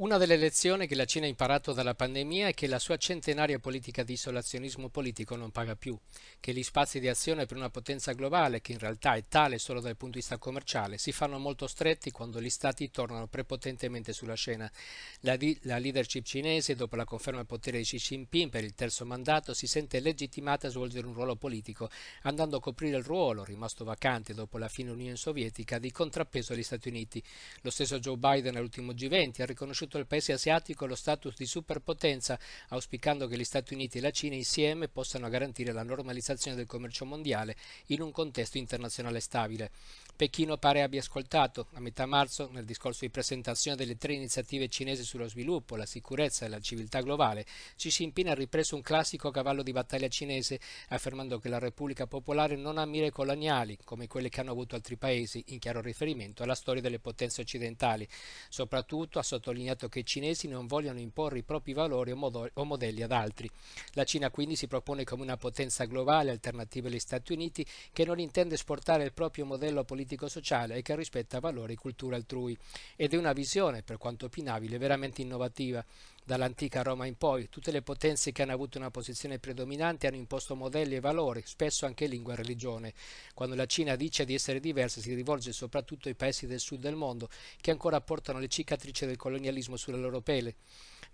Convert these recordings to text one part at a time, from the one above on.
Una delle lezioni che la Cina ha imparato dalla pandemia è che la sua centenaria politica di isolazionismo politico non paga più, che gli spazi di azione per una potenza globale, che in realtà è tale solo dal punto di vista commerciale, si fanno molto stretti quando gli stati tornano prepotentemente sulla scena. La, la leadership cinese, dopo la conferma al potere di Xi Jinping per il terzo mandato, si sente legittimata a svolgere un ruolo politico, andando a coprire il ruolo, rimasto vacante dopo la fine dell'Unione Sovietica, di contrappeso agli Stati Uniti. Lo stesso Joe Biden all'ultimo G20 ha riconosciuto riconosciuto al paese asiatico lo status di superpotenza, auspicando che gli Stati Uniti e la Cina insieme possano garantire la normalizzazione del commercio mondiale in un contesto internazionale stabile. Pechino pare abbia ascoltato a metà marzo, nel discorso di presentazione delle tre iniziative cinesi sullo sviluppo, la sicurezza e la civiltà globale, Xi Jinping ha ripreso un classico cavallo di battaglia cinese, affermando che la Repubblica Popolare non ha mire coloniali, come quelle che hanno avuto altri paesi, in chiaro riferimento alla storia delle potenze occidentali. Soprattutto ha sottolineato fatto che i cinesi non vogliono imporre i propri valori o modelli ad altri. La Cina quindi si propone come una potenza globale alternativa agli Stati Uniti che non intende esportare il proprio modello politico-sociale e che rispetta valori e cultura altrui. Ed è una visione, per quanto opinabile, veramente innovativa. Dall'antica Roma in poi, tutte le potenze che hanno avuto una posizione predominante hanno imposto modelli e valori, spesso anche lingua e religione. Quando la Cina dice di essere diversa, si rivolge soprattutto ai paesi del sud del mondo che ancora portano le cicatrici del colonialismo sulle loro pele.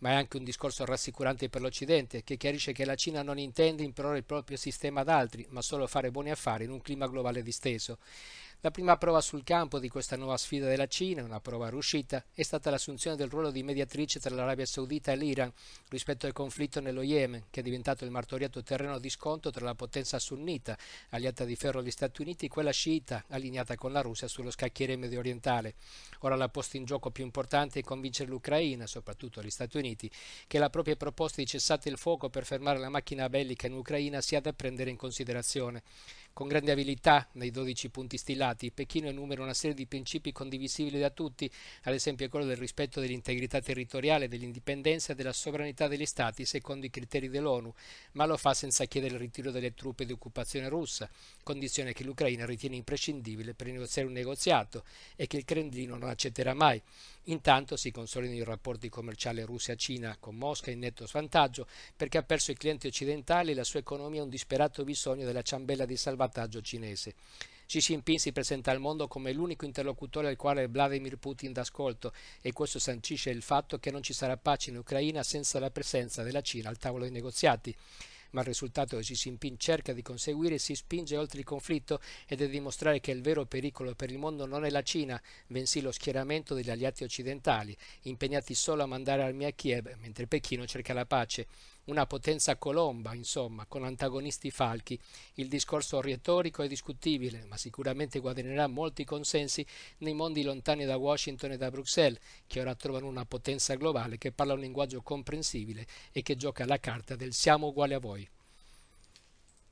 Ma è anche un discorso rassicurante per l'Occidente, che chiarisce che la Cina non intende imporre il proprio sistema ad altri, ma solo fare buoni affari in un clima globale disteso. La prima prova sul campo di questa nuova sfida della Cina, una prova riuscita, è stata l'assunzione del ruolo di mediatrice tra l'Arabia Saudita e l'Iran rispetto al conflitto nello Yemen, che è diventato il martoriato terreno di scontro tra la potenza sunnita, alleata di ferro degli Stati Uniti, e quella sciita, allineata con la Russia sullo scacchiere medio orientale. Ora la posta in gioco più importante è convincere l'Ucraina, soprattutto gli Stati Uniti, che la propria proposta di cessate il fuoco per fermare la macchina bellica in Ucraina sia da prendere in considerazione. Con grande abilità, nei 12 punti stilati, Pechino enumera una serie di principi condivisibili da tutti, ad esempio quello del rispetto dell'integrità territoriale, dell'indipendenza e della sovranità degli Stati secondo i criteri dell'ONU, ma lo fa senza chiedere il ritiro delle truppe di occupazione russa, condizione che l'Ucraina ritiene imprescindibile per negoziare un negoziato e che il Cremlino non accetterà mai. Intanto si consolidano i rapporti commerciali Russia-Cina con Mosca in netto svantaggio perché ha perso i clienti occidentali e la sua economia ha un disperato bisogno della ciambella di salvataggio cinese. Xi Jinping si presenta al mondo come l'unico interlocutore al quale Vladimir Putin dà ascolto e questo sancisce il fatto che non ci sarà pace in Ucraina senza la presenza della Cina al tavolo dei negoziati ma il risultato che Xi Jinping cerca di conseguire si spinge oltre il conflitto ed è dimostrare che il vero pericolo per il mondo non è la Cina, bensì lo schieramento degli alleati occidentali, impegnati solo a mandare armi a Kiev, mentre Pechino cerca la pace. Una potenza colomba, insomma, con antagonisti falchi. Il discorso retorico è discutibile, ma sicuramente guadagnerà molti consensi nei mondi lontani da Washington e da Bruxelles, che ora trovano una potenza globale che parla un linguaggio comprensibile e che gioca la carta del siamo uguali a voi.